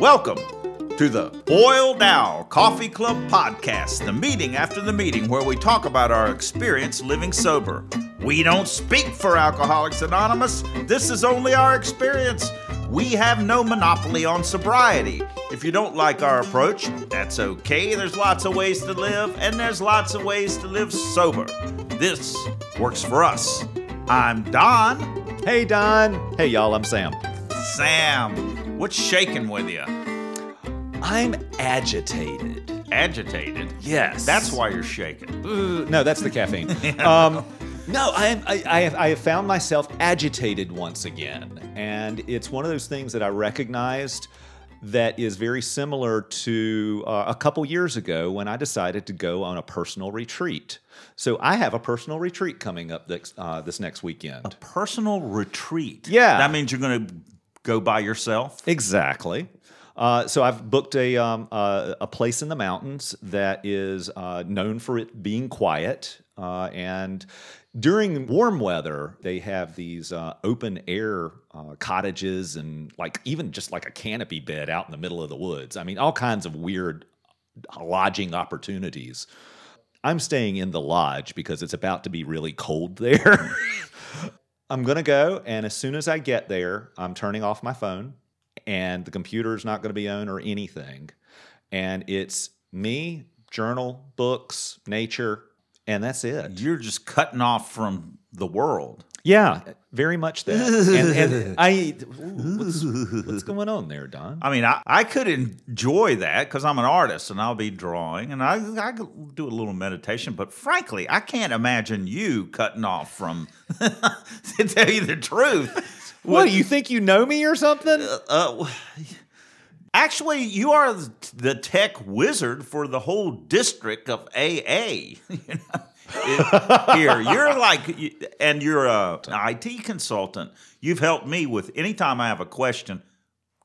Welcome to the Boiled Owl Coffee Club podcast, the meeting after the meeting where we talk about our experience living sober. We don't speak for Alcoholics Anonymous, this is only our experience. We have no monopoly on sobriety. If you don't like our approach, that's okay. There's lots of ways to live, and there's lots of ways to live sober. This works for us. I'm Don. Hey, Don. Hey, y'all, I'm Sam. Sam, what's shaking with you? I'm agitated. Agitated? Yes. That's why you're shaking. Uh, no, that's the caffeine. um, no, I, I, I, have, I have found myself agitated once again. And it's one of those things that I recognized that is very similar to uh, a couple years ago when I decided to go on a personal retreat. So I have a personal retreat coming up this, uh, this next weekend. A personal retreat? Yeah. That means you're going to go by yourself? Exactly. Uh, so I've booked a um, uh, a place in the mountains that is uh, known for it being quiet, uh, and during warm weather they have these uh, open air uh, cottages and like even just like a canopy bed out in the middle of the woods. I mean, all kinds of weird lodging opportunities. I'm staying in the lodge because it's about to be really cold there. I'm going to go, and as soon as I get there, I'm turning off my phone and the computer is not going to be on or anything. And it's me, journal, books, nature, and that's it. You're just cutting off from the world. Yeah, very much that. and, and I, what's, what's, going on there, Don? I mean, I, I could enjoy that because I'm an artist and I'll be drawing and I, I could do a little meditation. But frankly, I can't imagine you cutting off from, to tell you the truth. What, do you think you know me or something? Uh, uh, actually, you are the tech wizard for the whole district of AA. you know? it, here, you're like, and you're a IT consultant. You've helped me with anytime I have a question,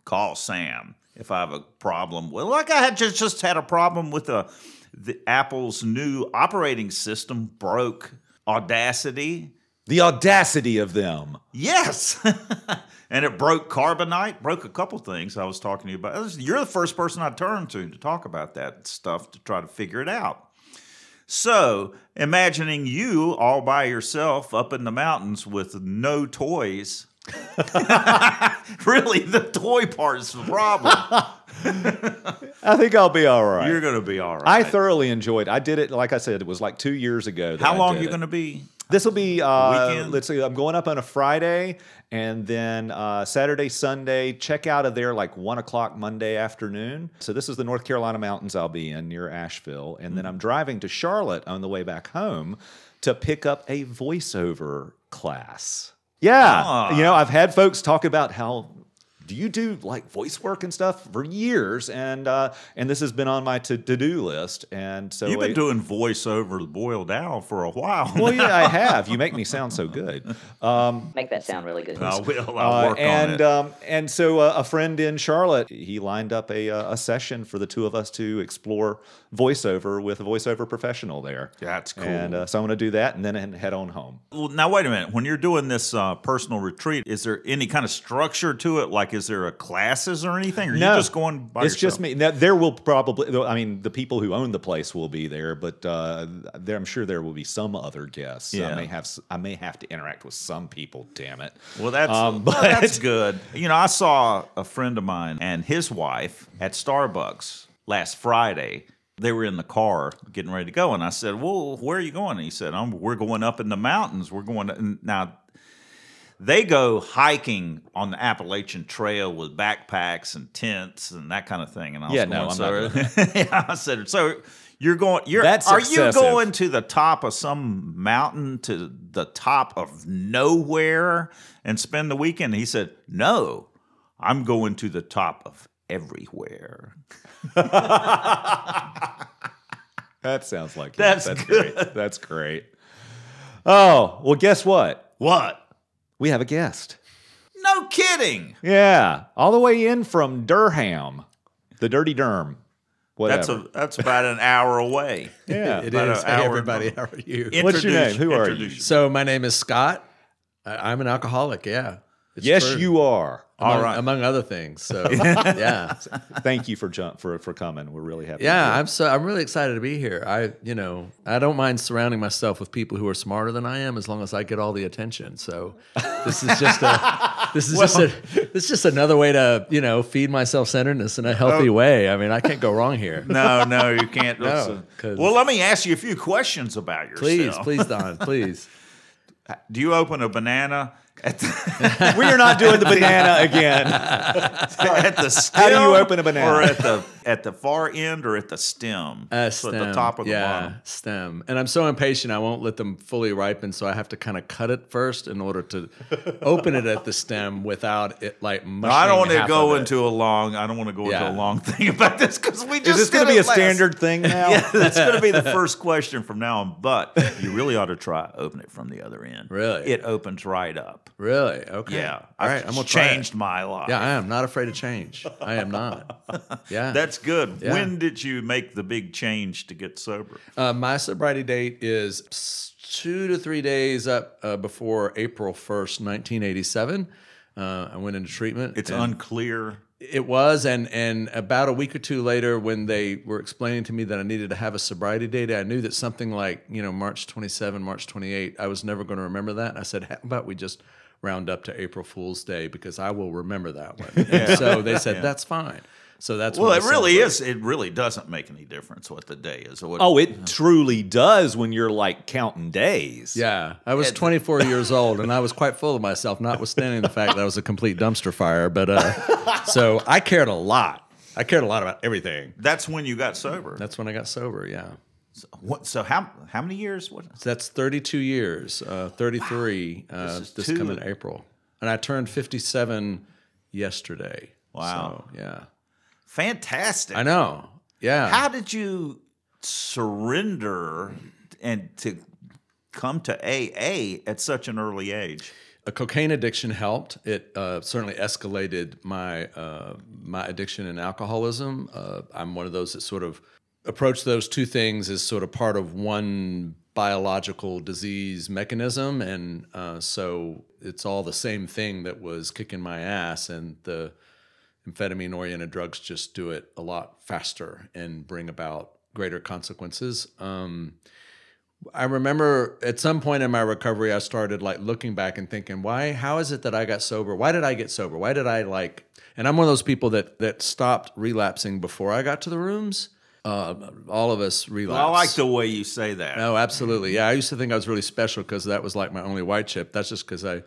call Sam. If I have a problem, well, like I had just just had a problem with the, the Apple's new operating system broke Audacity the audacity of them. Yes. and it broke Carbonite, broke a couple things I was talking to you about. You're the first person I turned to to talk about that stuff to try to figure it out. So, imagining you all by yourself up in the mountains with no toys. really, the toy part is the problem. I think I'll be all right. You're going to be all right. I thoroughly enjoyed. It. I did it, like I said, it was like two years ago. How long are you going to be? This will be uh, let's see. I'm going up on a Friday, and then uh, Saturday, Sunday. Check out of there like one o'clock Monday afternoon. So this is the North Carolina mountains I'll be in near Asheville, and mm-hmm. then I'm driving to Charlotte on the way back home to pick up a voiceover class. Yeah, ah. you know I've had folks talk about how do you do like voice work and stuff for years? And uh, and this has been on my to do list. And so you've been I, doing voiceover boiled owl for a while well yeah i have. You make me sound so good. Um, make that sound really good. I will. I'll uh, work and on it. Um, and so uh, a friend in charlotte he lined up a, uh, a session for the two of us to explore voiceover with a voiceover professional there. That's cool. And uh, so i'm going to do that and then head on home. Well now wait a minute. When you're doing this uh, personal retreat is there any kind of structure to it? Like is there a classes or anything? Or no, you just going by It's yourself? just me. Now, there will probably, I mean, the people who own the place will be there, but uh, there, I'm sure there will be some other guests. Yeah. I may have, I may have to interact with some people. Damn it. Well, that's um, but, well, that's good. You know, I saw a friend of mine and his wife at Starbucks last Friday they were in the car getting ready to go, and I said, "Well, where are you going?" And he said, "We're going up in the mountains. We're going to, now." They go hiking on the Appalachian Trail with backpacks and tents and that kind of thing. And I was yeah, going, no, I'm so, not yeah, I said, so you're going, you're, That's are excessive. you going to the top of some mountain to the top of nowhere and spend the weekend? he said, no, I'm going to the top of everywhere. that sounds like That's, That's great. That's great. Oh, well, guess what? What? We have a guest. No kidding. Yeah, all the way in from Durham, the Dirty Derm. Whatever. That's a that's about an hour away. Yeah, it is. Hey, everybody, how are you? What's your name? Who are you? So my name is Scott. I'm an alcoholic. Yeah, It's yes, true. you are. Among, All right. among other things. So yeah, Thank you for ju- for for coming. We're really happy. yeah. I'm so I'm really excited to be here. I you know I don't mind surrounding myself with people who are smarter than I am as long as I get all the attention. So this is just a this is just a this is just another way to you know feed my self centeredness in a healthy Oh. way. I mean I can't go wrong here. No, no, you can't. No, well, let me ask you a few questions about yourself. Please, please, Don, please. Do you open a banana we are not doing the banana again. at the stem? How do you open a banana? Or at the at the far end or at the stem? Uh, So stem. at the top or the yeah, bottom? stem. And I'm so impatient, I won't let them fully ripen, so I have to kind of cut it first in order to open it at the stem without it like mushing I don't want to go into a long. I don't want to go Yeah. into a long thing about this because we just Is this going to be a standard thing now? Yeah, that's going to be the first question from now on. But you really ought to try open it from the other end. Really? it opens right up. Really? Okay. Yeah, All right. I'm gonna changed my life. Yeah, I am not afraid of change. I am not. Yeah. That's good. Yeah. When did you make the big change to get sober? Uh, my sobriety date is two to three days up uh, before April 1st, 1987. Uh, I went into treatment. It's unclear. It was, and and about a week or two later, when they were explaining to me that I needed to have a sobriety date, I knew that something like you know March 27, March 28, I was never going to remember that. I said, how about we just round up to April Fool's Day because I will remember that one. And so they said that's fine. So that's Well, it really is. It really doesn't make any difference what the day is. Or what, Oh, it truly does when you're like counting days. Yeah, I was 24 years old, and I was quite full of myself, notwithstanding the fact that I was a complete dumpster fire. But uh, so I cared a lot. I cared a lot about everything. that's when you got sober. That's when I got sober. Yeah. so, what, so how how many years? What, So that's 32 years, uh, 33 uh, This this, coming April. And I turned 57 yesterday. Wow. So, yeah. Fantastic. I know. Yeah. How did you surrender and to come to AA at such an early age? a cocaine addiction helped. It uh, certainly escalated my uh, my addiction and alcoholism. Uh, I'm one of those that sort of approach those two things as sort of part of one biological disease mechanism, and uh, so it's all the same thing that was kicking my ass, and the amphetamine oriented drugs just do it a lot faster and bring about greater consequences. Um, I remember at some point in my recovery, I started like looking back and thinking, why, how is it that I got sober? Why did I get sober? Why did I like, and I'm one of those people that, that stopped relapsing before I got to the rooms. Uh, all of us relapse. I like the way you say that. Oh, absolutely. Yeah. I used to think I was really special because that was like my only white chip. That's just because I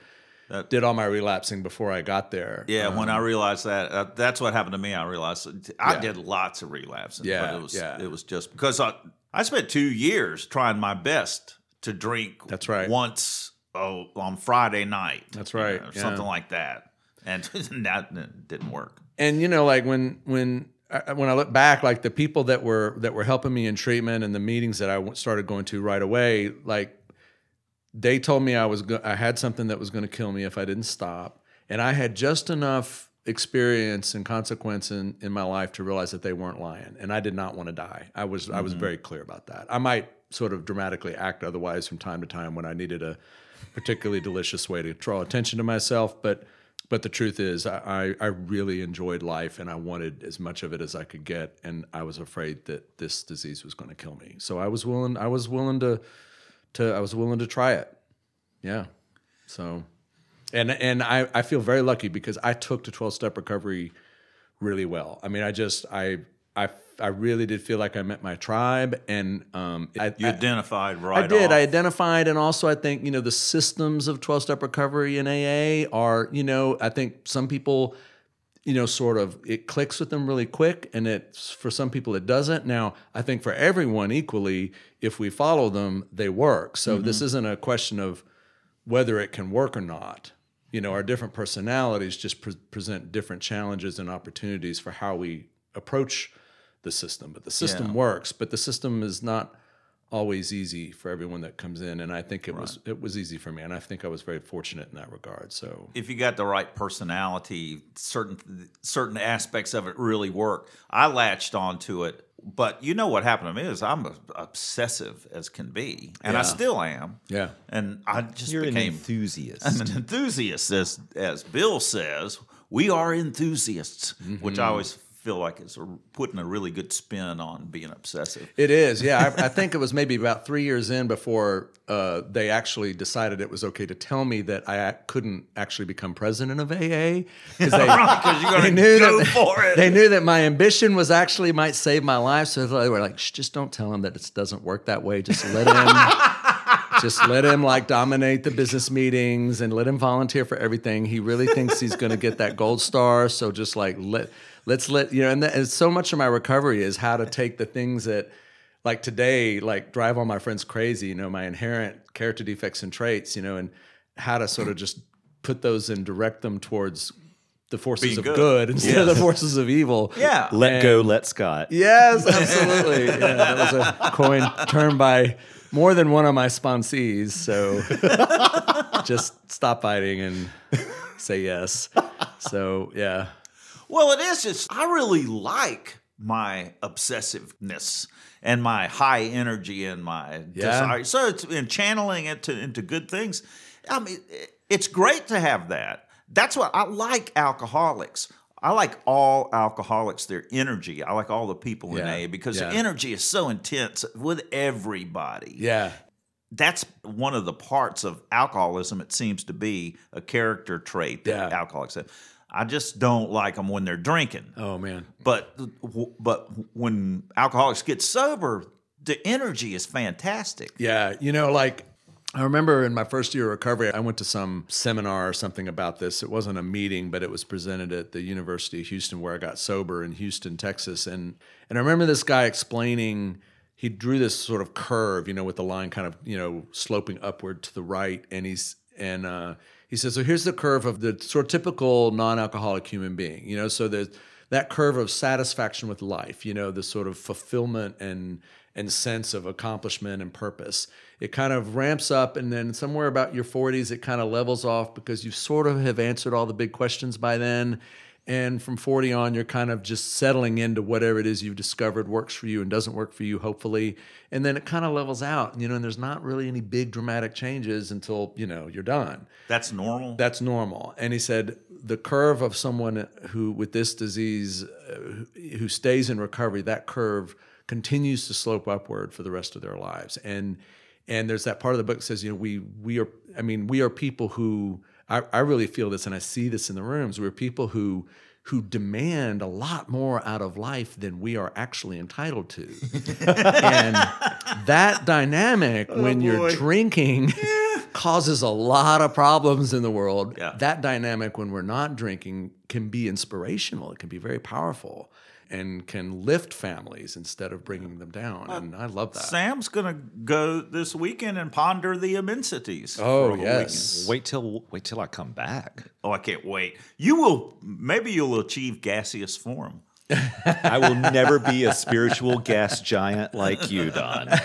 That- did all my relapsing before I got there. Yeah, when Um, I realized that, uh, that's what happened to me. I realized I Yeah. did lots of relapsing. Yeah, but it was yeah. it was just because I I spent two years trying my best to drink. That's right. Once oh, on Friday night. That's you know, right, or yeah. something like that, and that didn't work. and you know like when when when I look back like the people that were that were helping me in treatment and the meetings that I started going to right away like they told me I was go- I had something that was going to kill me if I didn't stop. And I had just enough experience and consequence in, in my life to realize that they weren't lying and I did not want to die. I was I was mm-hmm. very clear about that. I might sort of dramatically act otherwise from time to time when I needed a particularly delicious way to draw attention to myself but but the truth is I, I I really enjoyed life and I wanted as much of it as I could get and I was afraid that this disease was going to kill me. So I was willing I was willing to to I was willing to try it yeah so and and I, I feel very lucky because I took to 12 step recovery really well I mean I just I I I really did feel like I met my tribe and um I, You I- identified right. I did. off. I identified, and also I think you know the systems of twelve step recovery in AA are you know I think some people you know sort of it clicks with them really quick, and it's for some people it doesn't. Now I think for everyone equally, if we follow them, they work. So this mm-hmm. isn't a question of whether it can work or not. You know, our different personalities just pre- present different challenges and opportunities for how we approach the system. But the system Yeah. works, but the system is not always easy for everyone that comes in. And I think it was it was easy for me, and I think I was very fortunate in that regard. So if you got the right personality, certain certain aspects of it really work. I latched onto it but you know what happened to me is I'm obsessive as can be, and I still am. Yeah. And I just You're an became enthusiast. I'm an enthusiast, as as Bill says. We are enthusiasts, which Mm-hmm. I always feel like it's putting a really good spin on being obsessive. It is, yeah. I, I think it was maybe about three years in before uh, they actually decided it was okay to tell me that I couldn't actually become president of AA because they, Because you're they going to knew that for it. they knew that my ambition was actually might save my life. So they were like, just don't tell him that it doesn't work that way. Just let him. Just let him like dominate the business meetings and let him volunteer for everything. He really thinks he's going to get that gold star. So just like let let's let you know. And, that, and so much of my recovery is how to take the things that like today like drive all my friends crazy. You know, my inherent character defects and traits. You know, and how to sort of just put those and direct them towards the forces Being of good. good, instead of the forces of evil. Yeah. let go, let Scott. Yes, absolutely. yeah, that was a coin termed by more than one of my sponsees. So just stop fighting and say yes. So yeah, Well, it is just I really like my obsessiveness and my high energy and my Yeah. desire. So it's in channeling it to, into good things. I mean, it's great to have that. That's what I like. Alcoholics. I like all alcoholics. Their energy. I like all the people in Yeah. AA because Yeah. the energy is so intense with everybody. yeah, That's one of the parts of alcoholism. It seems to be a character trait that Yeah. alcoholics have. I just don't like them when they're drinking. oh man, But but when alcoholics get sober, the energy is fantastic. yeah. You know, like I remember in my first year of recovery, I went to some seminar or something about this. It wasn't a meeting, but it was presented at the University of Houston, where I got sober in Houston, Texas. And and I remember this guy explaining. He drew this sort of curve, you know, with the line kind of you know sloping upward to the right, and he's and uh, he says, so here's the curve of the sort of typical non-alcoholic human being, you know. So there's that curve of satisfaction with life, you know, the sort of fulfillment and and sense of accomplishment and purpose. It kind of ramps up, and then somewhere about your 40s, it kind of levels off because you sort of have answered all the big questions by then. And from 40 on, you're kind of just settling into whatever it is you've discovered works for you and doesn't work for you, hopefully. And then it kind of levels out, you know, and there's not really any big dramatic changes until, you know, you're done. That's normal. That's normal. And he said the curve of someone who with this disease uh, who- who stays in recovery, that curve continues to slope upward for the rest of their lives. And and there's that part of the book that says, you know, we we are I mean, we are people who I, I really feel this and I see this in the rooms. We're people who who demand a lot more out of life than we are actually entitled to. and that dynamic oh, when you're drinking causes a lot of problems in the world. Yeah. That dynamic when we're not drinking can be inspirational. It can be very powerful and can lift families instead of bringing them down. and I love that. Sam's gonna go this weekend and ponder the immensities. Oh, for a yes. Wait till wait till I come back. Oh, I can't wait. You will maybe you'll achieve gaseous form. I will never be a spiritual gas giant like you, Don.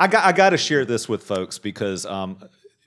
I got I got to share this with folks because um,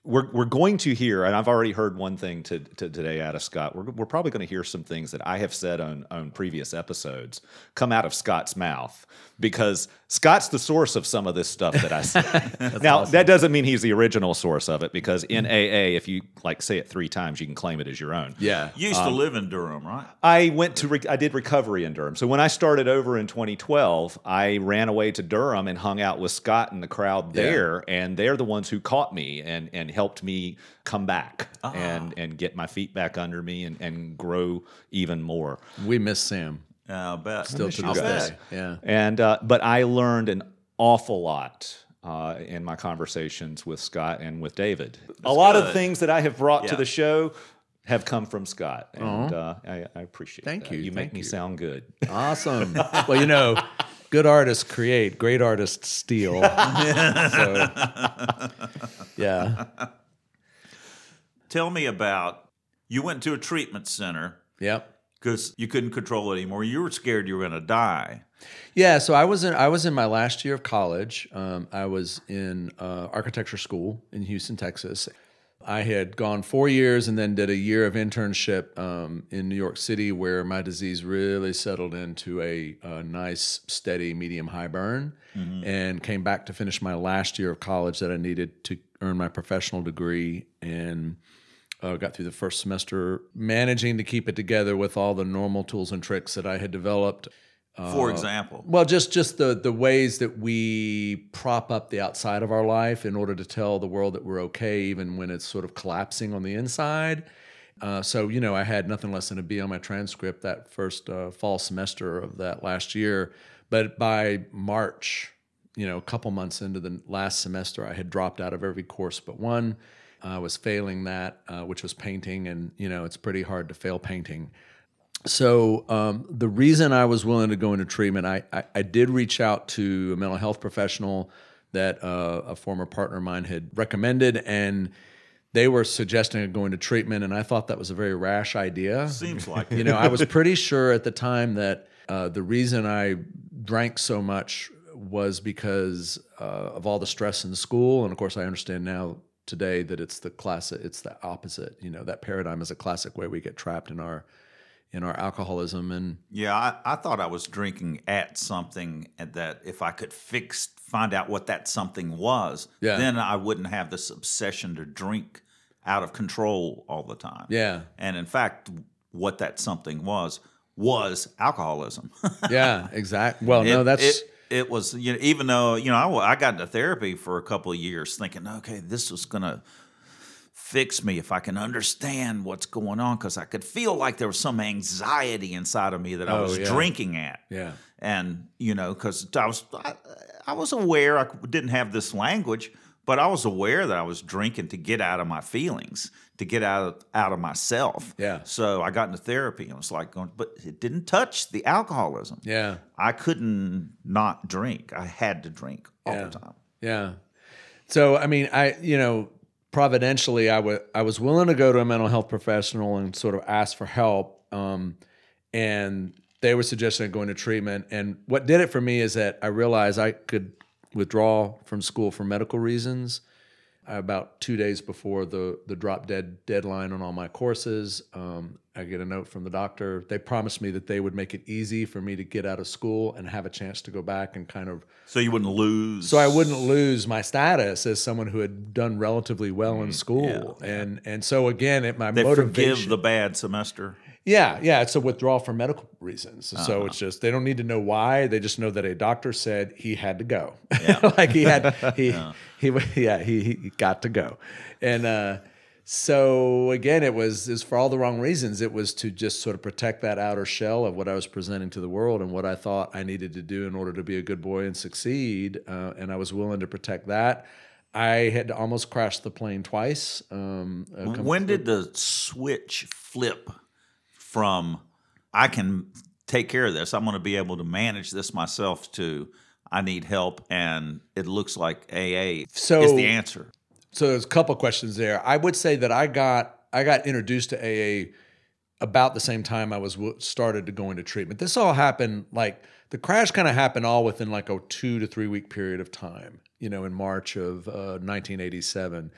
we're we're going to hear, and I've already heard one thing to, to today out of Scott. We're we're probably going to hear some things that I have said on on previous episodes come out of Scott's mouth because Scott's the source of some of this stuff that I say. now that doesn't mean he's the original source of it because in AA, if you like say it three times, you can claim it as your own. yeah. You used to um, live in Durham, right? I went to re- I did recovery in Durham. So when I started over in 2012, I ran away to Durham and hung out with Scott and the crowd there, and they're the ones who caught me and and helped me come back ah. and and get my feet back under me and and grow even more. We miss Sam Yeah, I bet. still to this day. Yeah. And uh, but I learned an awful lot. Uh, in my conversations with Scott and with David, a lot of things that I have brought to the show have come from Scott, and uh, I, I appreciate. Thank that. you, You make thank me you. sound good. Awesome. well, you know, good artists create, great artists steal. so, yeah. Tell me about you went to a treatment center Yep. Because you couldn't control it anymore. You were scared you were going to die. Yeah, so I was in I was in my last year of college. Um, I was in uh, architecture school in Houston, Texas. I had gone four years and then did a year of internship um, in New York City, where my disease really settled into a, a nice, steady, medium high burn, and came back to finish my last year of college that I needed to earn my professional degree and uh, got through the first semester managing to keep it together with all the normal tools and tricks that I had developed. For example, Well, just just the the ways that we prop up the outside of our life in order to tell the world that we're okay, even when it's sort of collapsing on the inside. Uh, so you know, I had nothing less than a B on my transcript that first uh, fall semester of that last year. But by March, you know, a couple months into the last semester, I had dropped out of every course but one. I was failing that, uh, which was painting, and you know, it's pretty hard to fail painting. So um, the reason I was willing to go into treatment, I, I, I did reach out to a mental health professional that uh, a former partner of mine had recommended, and they were suggesting going to treatment, and I thought that was a very rash idea. seems like You know, I was pretty sure at the time that uh, the reason I drank so much was because uh, of all the stress in school, and of course, I understand now today that it's the classic, it's the opposite. You know, that paradigm is a classic way we get trapped in our in our alcoholism and Yeah, I, I thought I was drinking at something and that if I could fix, find out what that something was, Yeah. then I wouldn't have this obsession to drink out of control all the time. yeah, And in fact, what that something was was alcoholism. yeah, exactly. Well, It- no, that's it, it was you know even though you know I, I got into therapy for a couple of years thinking okay this was gonna fix me if I can understand what's going on because I could feel like there was some anxiety inside of me that I Oh, was yeah. drinking at yeah, and you know because I was I, I was aware I didn't have this language but I was aware that I was drinking to get out of my feelings to get out of, out of myself Yeah. so I got into therapy and was like going but it didn't touch the alcoholism yeah, I couldn't not drink. I had to drink all Yeah. the time. yeah. So, I mean, I you know, providentially, I wa- I was willing to go to a mental health professional and sort of ask for help, um, and they were suggesting going to treatment. And what did it for me is that I realized I could withdraw from school for medical reasons. About two days before the the drop dead deadline on all my courses, um, I get a note from the doctor. They promised me that they would make it easy for me to get out of school and have a chance to go back and kind of So you wouldn't lose. so I wouldn't lose my status as someone who had done relatively well in school. And and so again, it my They motivation. forgive the bad semester. Yeah, yeah, it's a withdrawal for medical reasons. So it's just they don't need to know why. They just know that a doctor said he had to go. like he had he he yeah he, he got to go, and uh, so again it was is for all the wrong reasons. It was to just sort of protect that outer shell of what I was presenting to the world and what I thought I needed to do in order to be a good boy and succeed. Uh, and I was willing to protect that. I had almost crashed the plane twice. Um, When did the switch flip from I can take care of this, I'm going to be able to manage this myself to I need help and it looks like AA So- is the answer. so there's a couple questions there. I would say that I got I got introduced to AA about the same time I was started to go into treatment. This all happened like the crash kind of happened all within like a two to three week period of time. You know, in March of uh, 1987.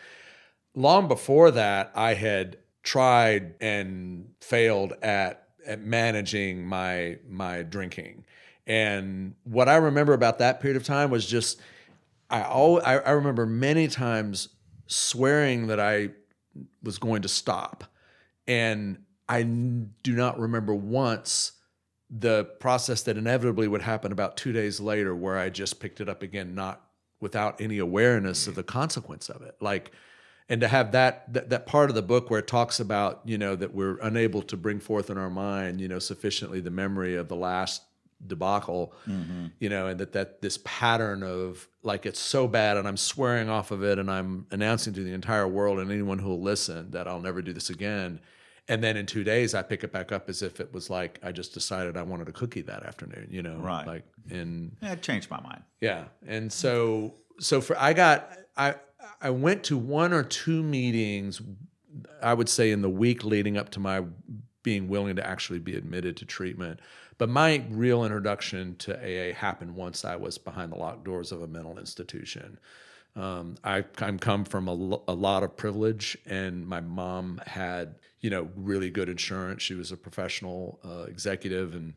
Long before that, I had tried and failed at at managing my my drinking. And what I remember about that period of time was just I al- I, I remember many times swearing that I was going to stop, and I do not remember once the process that inevitably would happen about two days later, where I just picked it up again, not without any awareness of the consequence of it, like. And to have that, that that part of the book where it talks about you know that we're unable to bring forth in our mind you know sufficiently the memory of the last debacle mm-hmm. you know and that that this pattern of like it's so bad and i'm swearing off of it and i'm announcing to the entire world and anyone who will listen that i'll never do this again and then in two days i pick it back up as if it was like i just decided i wanted a cookie that afternoon you know Right. like and Yeah, it changed my mind. yeah, and so so for I got I I went to one or two meetings. I would say in the week leading up to my being willing to actually be admitted to treatment. But my real introduction to AA happened once I was behind the locked doors of a mental institution. Um, I, I'm come from a, lo- a lot of privilege, and my mom had you know really good insurance. She was a professional uh, executive, and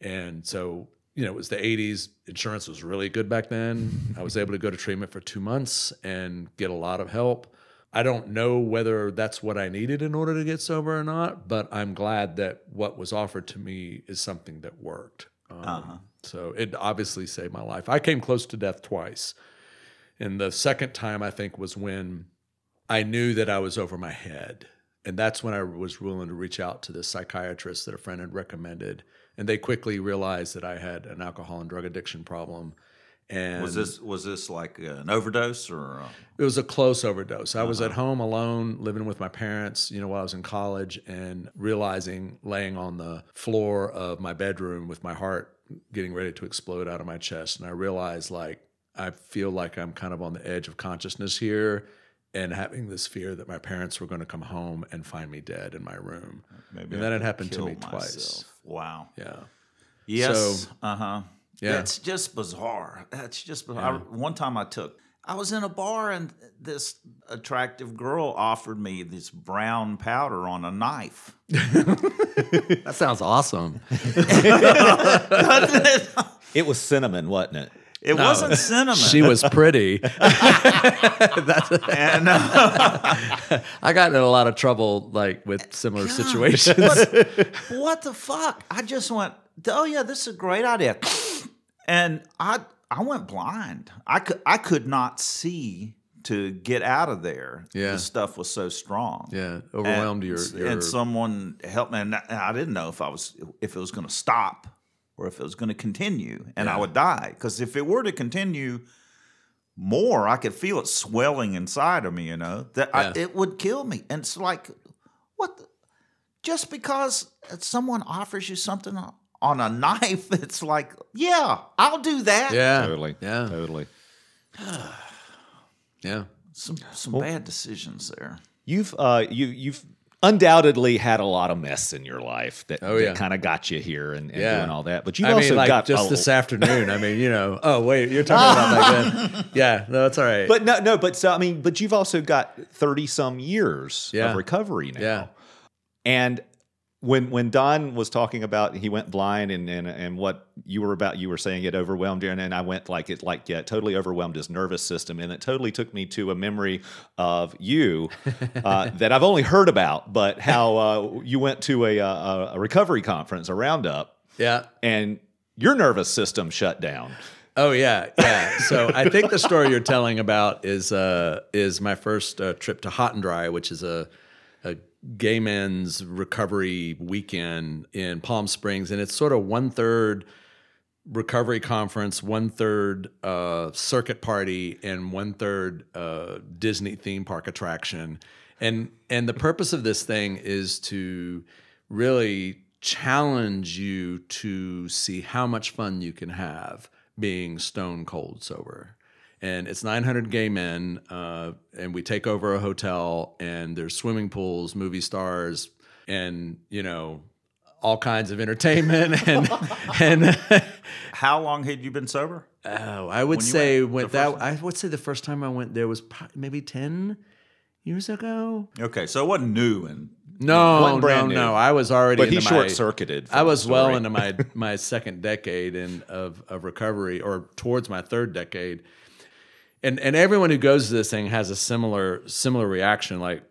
and so you know it was the 80s. Insurance was really good back then. I was able to go to treatment for two months and get a lot of help. I don't know whether that's what I needed in order to get sober or not, but I'm glad that what was offered to me is something that worked. Um, So it obviously saved my life. I came close to death twice. And the second time, I think, was when I knew that I was over my head. And that's when I was willing to reach out to this psychiatrist that a friend had recommended. And they quickly realized that I had an alcohol and drug addiction problem. And Was this was this like an overdose or? Uh, it was a close overdose. I was at home alone, living with my parents, you know, while I was in college, and realizing laying on the floor of my bedroom with my heart getting ready to explode out of my chest. And I realized, like, I feel like I'm kind of on the edge of consciousness here and having this fear that my parents were going to come home and find me dead in my room. maybe and I that had happened to kill me twice. Wow. Yeah. Yes. So- uh huh. Yeah. That's just bizarre. That's just bizarre. I, one time I took. I was in a bar and this attractive girl offered me this brown powder on a knife. That sounds awesome. It was cinnamon, wasn't it? It wasn't cinnamon. She was pretty. and, uh, I got in a lot of trouble like with similar situations. but what the fuck? I just went, oh yeah, this is a great idea, and I I went blind. I could I could not see to get out of there. Yeah. the stuff was so strong. yeah, overwhelmed and, your, your and someone helped me, and I- and I didn't know if I was if it was going to stop or if it was going to continue, and I would die. Because if it were to continue more, I could feel it swelling inside of me. You know that I, it would kill me, and it's like what? The, just because someone offers you something on- on a knife, it's like, yeah, I'll do that. yeah, Totally. yeah, Totally. yeah. some some bad decisions there. You've uh, you you've undoubtedly had a lot of mess in your life that, Oh, yeah. kind of got you here and, and Yeah. doing all that. But you've I also mean, like got just this afternoon. I mean, you know. Oh wait, you're talking about that? Yeah, no, that's all right. But no, no. But so I mean, but you've also got thirty some years Yeah. of recovery now. Yeah. And when when Don was talking about he went blind and and, and what you were about, you were saying it overwhelmed you, and then I went like it like yeah, totally overwhelmed his nervous system, and it totally took me to a memory of you uh, that I've only heard about, but how uh, you went to a, a a recovery conference, a roundup, yeah. and your nervous system shut down. Oh yeah, yeah. So I think the story you're telling about is uh, is my first uh, trip to Hot and Dry, which is a gay men's recovery weekend in Palm Springs, and it's sort of one third recovery conference, one third uh, circuit party, and one third uh, Disney theme park attraction. And and the purpose of this thing is to really challenge you to see how much fun you can have being stone cold sober. And it's 900 gay men, uh, and we take over a hotel, and there's swimming pools, movie stars, and you know all kinds of entertainment and and How long had you been sober? Oh, I would When say went that first I would say the first time I went there was maybe ten years ago. Okay, so it wasn't new and No, no, new. no. I was already. But he short circuited. I was well into my my second decade in of of recovery, or towards my third decade. And and everyone who goes to this thing has a similar similar reaction. Like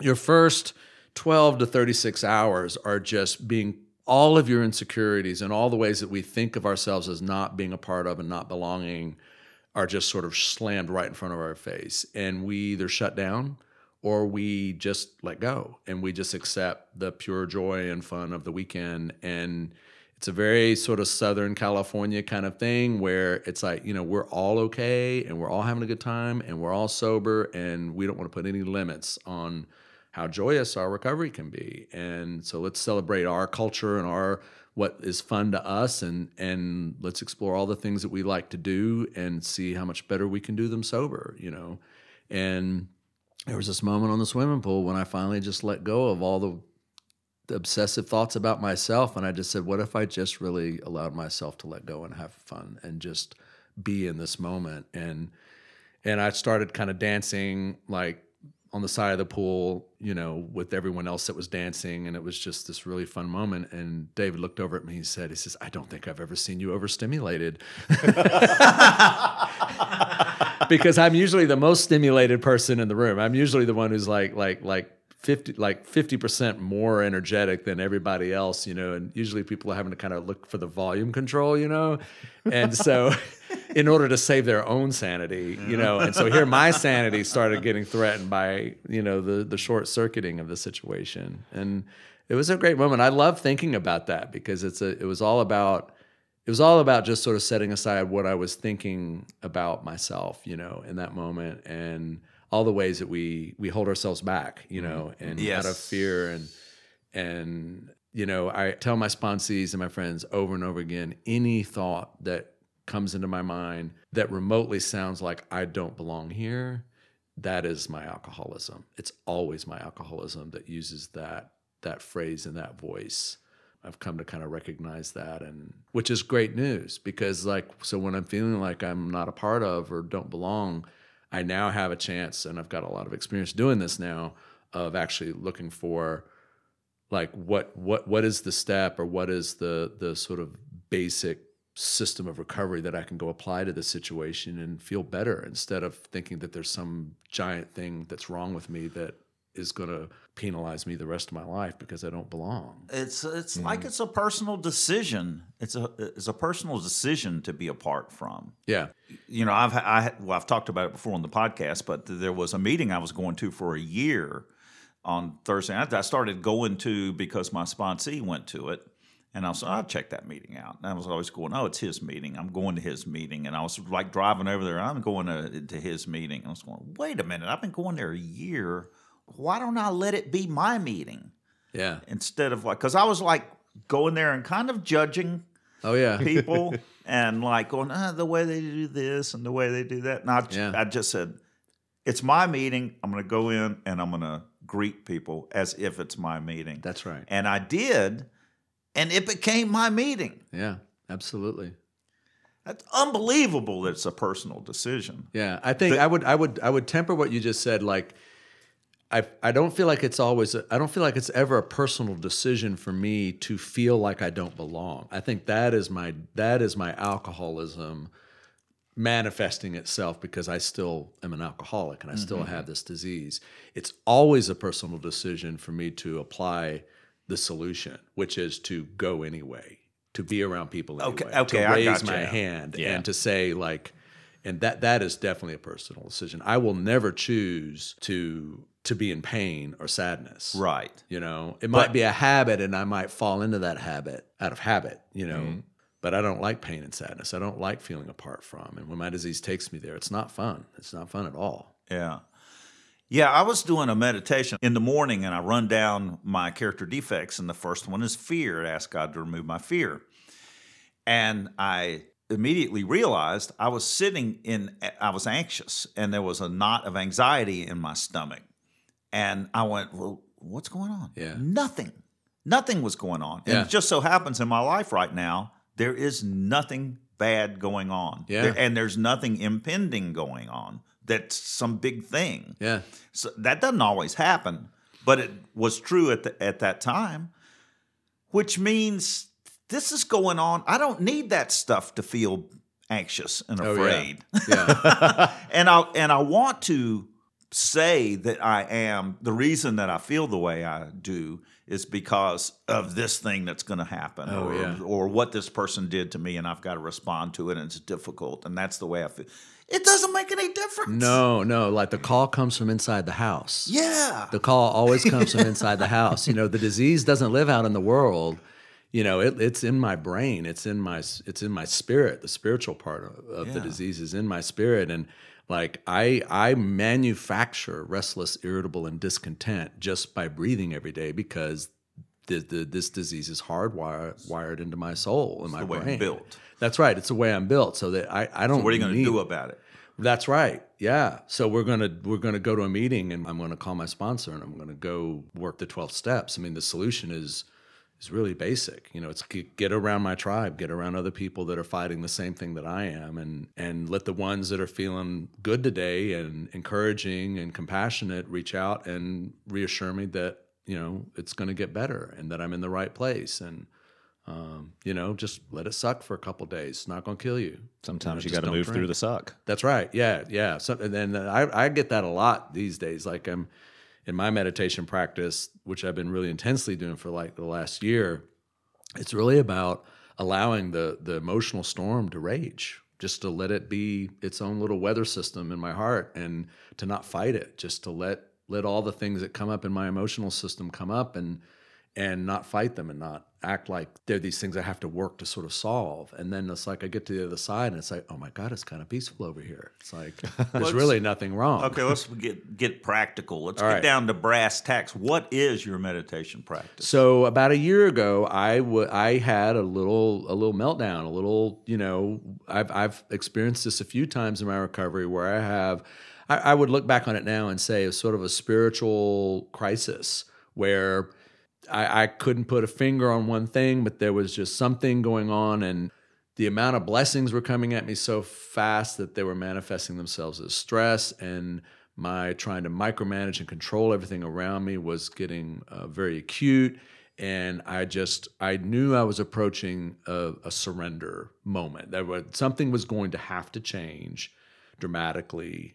your first twelve to thirty six hours are just being all of your insecurities and all the ways that we think of ourselves as not being a part of and not belonging are just sort of slammed right in front of our face, and we either shut down or we just let go and we just accept the pure joy and fun of the weekend and it's a very sort of southern california kind of thing where it's like you know we're all okay and we're all having a good time and we're all sober and we don't want to put any limits on how joyous our recovery can be. And so let's celebrate our culture and our what is fun to us and and let's explore all the things that we like to do and see how much better we can do them sober you know? And there was this moment on the swimming pool when I finally just let go of all the, obsessive thoughts about myself. And I just said, what if I just really allowed myself to let go and have fun and just be in this moment? And and I started kind of dancing like on the side of the pool, you know, with everyone else that was dancing. And it was just this really fun moment. And David looked over at me. And he said, he says, I don't think I've ever seen you overstimulated. because I'm usually the most stimulated person in the room. I'm usually the one who's like, like, like 50 like 50% more energetic than everybody else you know and usually people are having to kind of look for the volume control you know? And so in order to save their own sanity you know? And so here my sanity started getting threatened by you know the the short circuiting of the situation. And it was a great moment. I love thinking about that because it's a it was all about it was all about just sort of setting aside what i was thinking about myself you know in that moment. And all the ways that we we hold ourselves back, you know, mm-hmm. and Yes. out of fear and and you know, I tell my sponsees and my friends over and over again, any thought that comes into my mind that remotely sounds like I don't belong here, that is my alcoholism. It's always my alcoholism that uses that that phrase and that voice. I've come to kind of recognize that and which is great news because like so when I'm feeling like I'm not a part of or don't belong, I now have a chance and I've got a lot of experience doing this now of actually looking for like what what what is the step or what is the the sort of basic system of recovery that I can go apply to the situation and feel better instead of thinking that there's some giant thing that's wrong with me that is going to penalize me the rest of my life because I don't belong. It's it's Mm-hmm. like it's a personal decision. It's a it's a personal decision to be apart from. Yeah. You know, I've I well I've talked about it before on the podcast, but there was a meeting I was going to for a year on Thursday. night I started going to because my sponsee went to it, and I was I'll check that meeting out. And I was always going, oh, it's his meeting. I'm going to his meeting, and I was like driving over there. I'm going to to his meeting. I was going, wait a minute, I've been going there a year. Why don't I let it be my meeting? Yeah. instead of like because I was like going there and kind of judging Oh yeah. people and like going ah, the way they do this and the way they do that. And I, Yeah. I just said, it's my meeting. I'm going to go in and I'm going to greet people as if it's my meeting. That's right. And I did, and it became my meeting. Yeah. Absolutely. That's unbelievable that it's a personal decision. Yeah, I think I would I would I would temper what you just said like I I don't feel like it's always I don't feel like it's ever a personal decision for me to feel like I don't belong. I think that is my that is my alcoholism manifesting itself because I still am an alcoholic and I still mm-hmm. have this disease. It's always a personal decision for me to apply the solution, which is to go anyway, to be around people anyway, Okay, okay, to I raise got you my hand Yeah. and to say like and that that is definitely a personal decision. I will never choose to to be in pain or sadness. Right. You know, it might be a habit and I might fall into that habit out of habit, you know. Mm-hmm. But I don't like pain and sadness. I don't like feeling apart from. And when my disease takes me there, it's not fun. It's not fun at all. Yeah. Yeah, I was doing a meditation in the morning and I run down my character defects, and the first one is fear. I asked God to remove my fear. And I immediately realized I was sitting in, I was anxious, and there was a knot of anxiety in my stomach. And I went, Well, what's going on? Yeah. Nothing. Nothing was going on. And it just so happens in my life right now, there is nothing bad going on. Yeah. There- and there's nothing impending going on. That's some big thing. Yeah. So that doesn't always happen, but it was true at the, at that time, which means this is going on. I don't need that stuff to feel anxious and Oh, yeah. afraid. Yeah. and I and I want to say that I am the reason that I feel the way I do is because of this thing that's going to happen Oh, or, yeah. or what this person did to me and I've got to respond to it and it's difficult and that's the way I feel. It doesn't make any difference. no, no. Like the call comes from inside the house. Yeah. The call always comes from inside the house. You know, the disease doesn't live out in the world. You know, it, it's in my brain. It's in my it's in my spirit. The spiritual part of, of the disease is in my spirit, and like I I manufacture restless, irritable, and discontent just by breathing every day because the, the, this disease is hardwired wired into my soul and my the way I'm brain. built. That's right. It's the way I'm built. So that I I don't. What are you going to do about it? that's right. Yeah. So we're gonna we're gonna go to a meeting, and I'm gonna call my sponsor, and I'm gonna go work the 12 steps. I mean, the solution is is really basic. You know, it's get, around my tribe, get around other people that are fighting the same thing that I am, and and let the ones that are feeling good today and encouraging and compassionate reach out and reassure me that you know it's going to get better and that I'm in the right place and. Um, you know, just let it suck for a couple days. It's not going to kill you. Sometimes You you, got to move don't through the suck. That's right. Yeah, yeah. So, and then I, I get that a lot these days. Like I'm in my meditation practice, which I've been really intensely doing for like the last year. It's really about allowing the the emotional storm to rage, just to let it be its own little weather system in my heart, and to not fight it. Just to let let all the things that come up in my emotional system come up and and not fight them and not act like they're these things I have to work to sort of solve. And then it's like I get to the other side and it's like, oh my God, it's kind of peaceful over here. It's like there's really nothing wrong. Okay, let's get get practical. Let's All get right. down to brass tacks. What is your meditation practice? So about a year ago, I wa- I had a little a little meltdown, a little you know I've I've experienced this a few times in my recovery where I have I, I would look back on it now and say it's sort of a spiritual crisis where I, I couldn't put a finger on one thing, but there was just something going on and the amount of blessings were coming at me so fast that they were manifesting themselves as stress and my trying to micromanage and control everything around me was getting uh, very acute and i just i knew i was approaching a, a surrender moment that was, something was going to have to change dramatically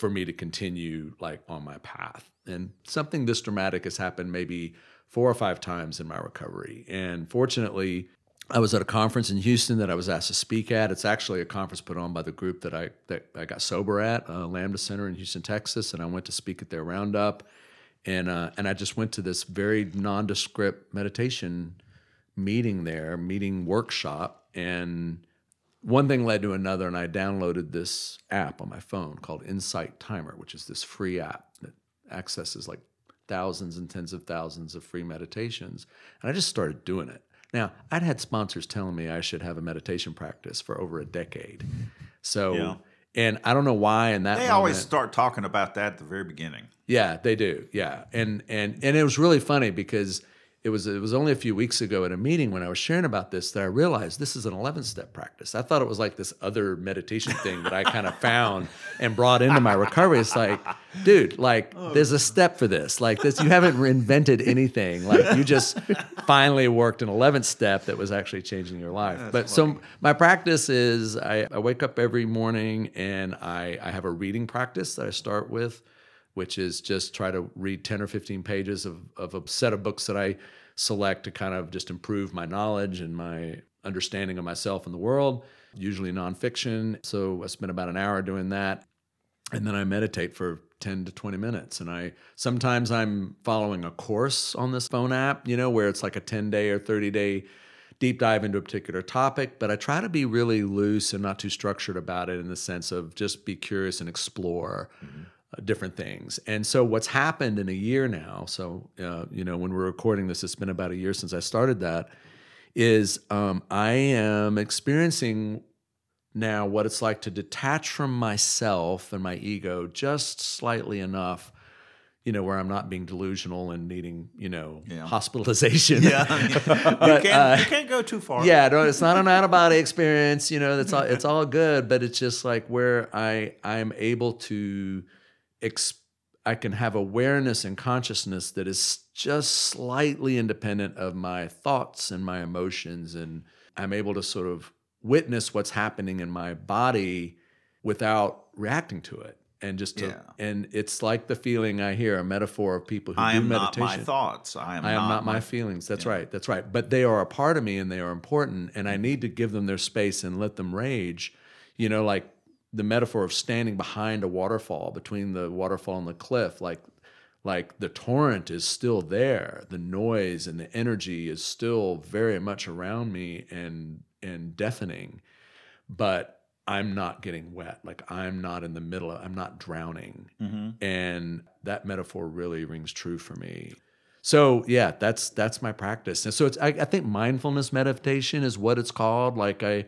for me to continue like on my path. And something this dramatic has happened maybe four or five times in my recovery. And fortunately I was at a conference in Houston that I was asked to speak at. It's actually a conference put on by the group that I that I got sober at, uh, Lambda Center in Houston, Texas, and I went to speak at their roundup, and uh, and I just went to this very nondescript meditation meeting there, meeting workshop, and one thing led to another, and I downloaded this app on my phone called Insight Timer, which is this free app that accesses like thousands and tens of thousands of free meditations, and I just started doing it. Now, I'd had sponsors telling me I should have a meditation practice for over a decade. So, Yeah. and I don't know why in that they moment, always start talking about that at the very beginning. yeah, they do. Yeah, and and and it was really funny because it was it was only a few weeks ago at a meeting when I was sharing about this that I realized this is an eleven step practice. I thought it was like this other meditation thing that I kind of found and brought into my recovery. It's like, dude, like oh, there's a step for this. Like this, you haven't invented anything. Like you just finally worked an eleventh step that was actually changing your life. but so my practice is I, I wake up every morning and I I have a reading practice that I start with which is just try to read 10 or 15 pages of, of a set of books that I select to kind of just improve my knowledge and my understanding of myself and the world, usually nonfiction. So I spend about an hour doing that. And then I meditate for 10 to 20 minutes. And I sometimes I'm following a course on this phone app, you know, where it's like a 10 day or 30 day deep dive into a particular topic, but I try to be really loose and not too structured about it in the sense of just be curious and explore uh, different things. And so what's happened in a year now, so uh, you know when we're recording this, it's been about a year since I started that. Is um, I am experiencing now what it's like to detach from myself and my ego just slightly enough. You know, where I'm not being delusional and needing, you know, Yeah. hospitalization. you, But, can't, uh, you can't go too far. yeah, no, it's not an out of body experience. You know, that's all. It's all good, but it's just like where I I'm able to, I can have awareness and consciousness that is just slightly independent of my thoughts and my emotions, and I'm able to sort of witness what's happening in my body without reacting to it. And just to, Yeah. and it's like the feeling I hear a metaphor of people who I do am not meditation. my thoughts. I am, I am not, my, feelings. That's right. That's right. But they are a part of me and they are important. And I need to give them their space and let them rage. You know, like the metaphor of standing behind a waterfall, between the waterfall and the cliff, like like the torrent is still there. The noise and the energy is still very much around me and and deafening. But I'm not getting wet. Like I'm not in the middle. Of, I'm not drowning. Mm-hmm. And that metaphor really rings true for me. So yeah, that's that's my practice. And so it's I, I think mindfulness meditation is what it's called. Like I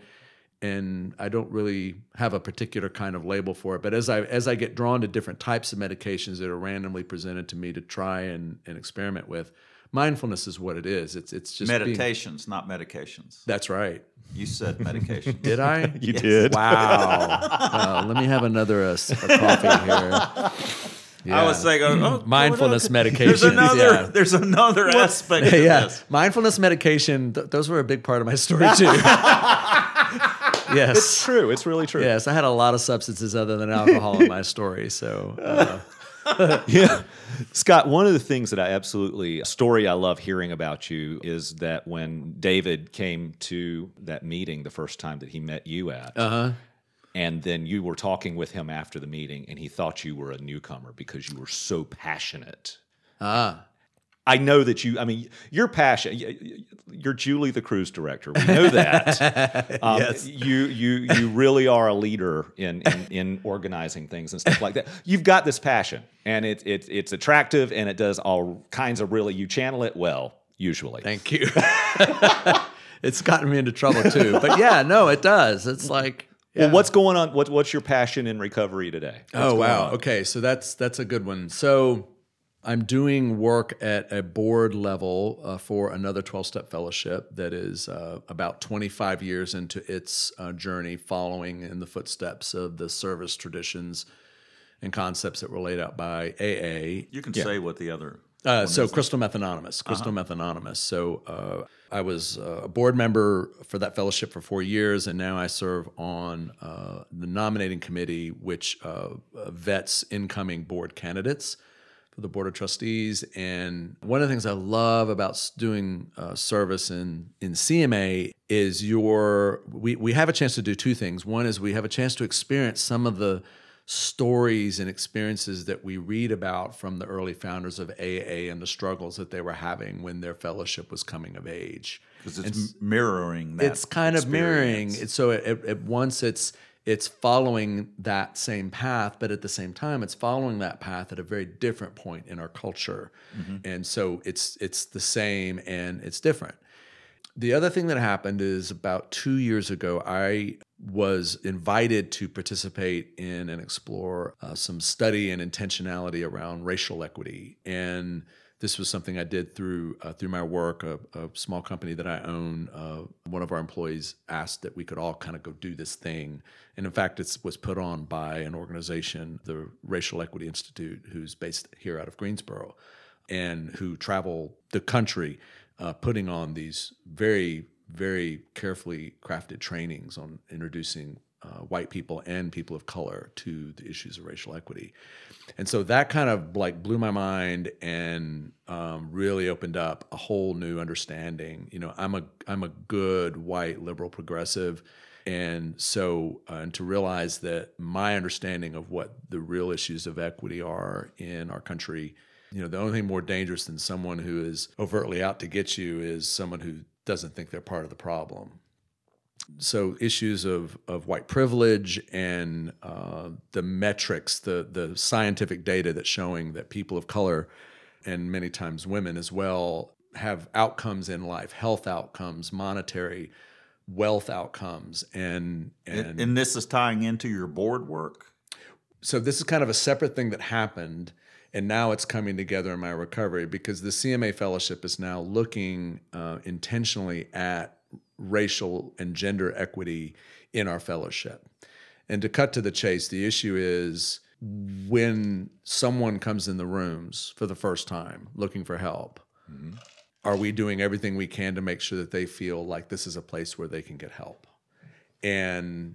and I don't really have a particular kind of label for it. But as I as I get drawn to different types of medications that are randomly presented to me to try and, and experiment with, mindfulness is what it is. It's it's just being- Meditations, not medications. that's right. You said medication. Did I? You did. Wow. Uh, let me have another uh, s- a coffee here. I was like, oh, oh, Mindfulness There's medications, another. yeah. There's another aspect. Of yeah, mindfulness medication. Th- those were a big part of my story too. yes, It's true. It's really true. yes. I had a lot of substances other than alcohol in my story. So uh, yeah. Scott, one of the things that I absolutely, a story I love hearing about you is that when David came to that meeting the first time that he met you at, uh-huh. and then you were talking with him after the meeting, and he thought you were a newcomer because you were so passionate. ah, I know that you, I mean, your passion. You're Julie, the cruise director. We know that. Um, Yes. You, you, you really are a leader in, in, in organizing things and stuff like that. You've got this passion, and it, it, it's attractive, and it does all kinds of really, you channel it well, usually. thank you. it's gotten me into trouble too. But yeah, no, it does. It's like. Well, what's going on? What, what's your passion in recovery today? What's Oh wow. Okay, so that's that's a good one. So I'm doing work at a board level uh, for another 12 step fellowship that is uh, about 25 years into its uh, journey, following in the footsteps of the service traditions and concepts that were laid out by AA. You can say what the other. Uh, so Crystal Meth Anonymous, Crystal Meth Anonymous. So uh, I was uh, a board member for that fellowship for four years, and now I serve on uh, the nominating committee, which vets incoming board candidates for the board of trustees. And one of the things I love about doing uh, service in in CMA is your we we have a chance to do two things. One is we have a chance to experience some of the stories and experiences that we read about from the early founders of AA and the struggles that they were having when their fellowship was coming of age. Because it's mirroring that. it's kind of mirroring. experience. It's so at, at once it's it's following that same path, but at the same time, it's following that path at a very different point in our culture, and so it's it's the same and it's different. The other thing that happened is about two years ago, I was invited to participate in and explore uh, some study and intentionality around racial equity. And this was something I did through uh, through my work. A, a small company that I own. Uh, one of our employees asked that we could all kind of go do this thing, and in fact, it was put on by an organization, the Racial Equity Institute, who's based here out of Greensboro, and who travel the country uh, putting on these very very carefully crafted trainings on introducing uh, white people and people of color to the issues of racial equity. And so that kind of like blew my mind and um, really opened up a whole new understanding. You know, I'm a I'm a good white liberal progressive, and so uh, and to realize that my understanding of what the real issues of equity are in our country. You know, the only thing more dangerous than someone who is overtly out to get you is someone who doesn't think they're part of the problem so issues of of white privilege and uh, the metrics, the the scientific data that's showing that people of color and many times women as well have outcomes in life, health outcomes, monetary wealth outcomes, and and, And, this is tying into your board work. so this is kind of a separate thing that happened and now it's coming together in my recovery because the cma fellowship is now looking uh, intentionally at racial and gender equity in our fellowship. And to cut to the chase the issue is when someone comes in the rooms for the first time looking for help mm-hmm. are we doing everything we can to make sure that they feel like this is a place where they can get help? And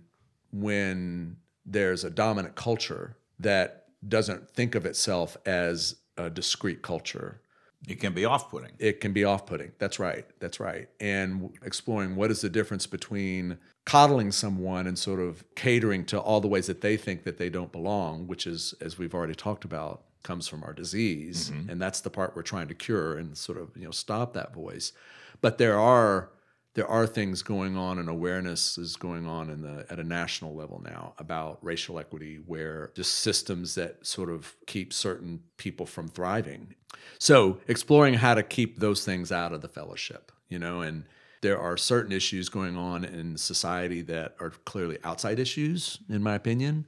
when there's a dominant culture that doesn't think of itself as a discrete culture, It can be off-putting. it can be off putting. That's right. That's right. And exploring what is the difference between coddling someone and sort of catering to all the ways that they think that they don't belong, which is, as we've already talked about, comes from our disease. Mm-hmm. And that's the part we're trying to cure and sort of, you know, stop that voice. But there are there are things going on and awareness is going on in the at a national level now about racial equity where just systems that sort of keep certain people from thriving so exploring how to keep those things out of the fellowship you know and there are certain issues going on in society that are clearly outside issues in my opinion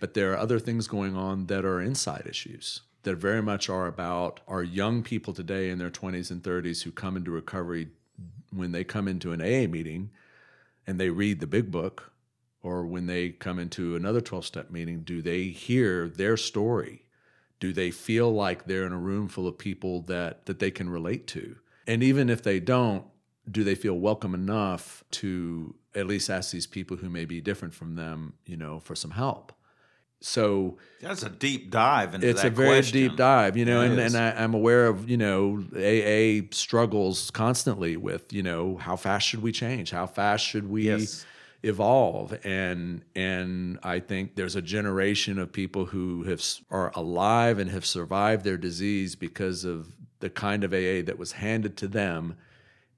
but there are other things going on that are inside issues that very much are about our young people today in their 20s and 30s who come into recovery when they come into an AA meeting and they read the big book or when they come into another 12 step meeting, do they hear their story? Do they feel like they're in a room full of people that, that they can relate to? And even if they don't, do they feel welcome enough to at least ask these people who may be different from them, you know, for some help? So That's a deep dive into it's that a very question. deep dive, you know, It and, is. and I, I'm aware of, you know, AA struggles constantly with, you know, how fast should we change? How fast should we Yes. Evolve? And and I think there's a generation of people who have are alive and have survived their disease because of the kind of AA that was handed to them.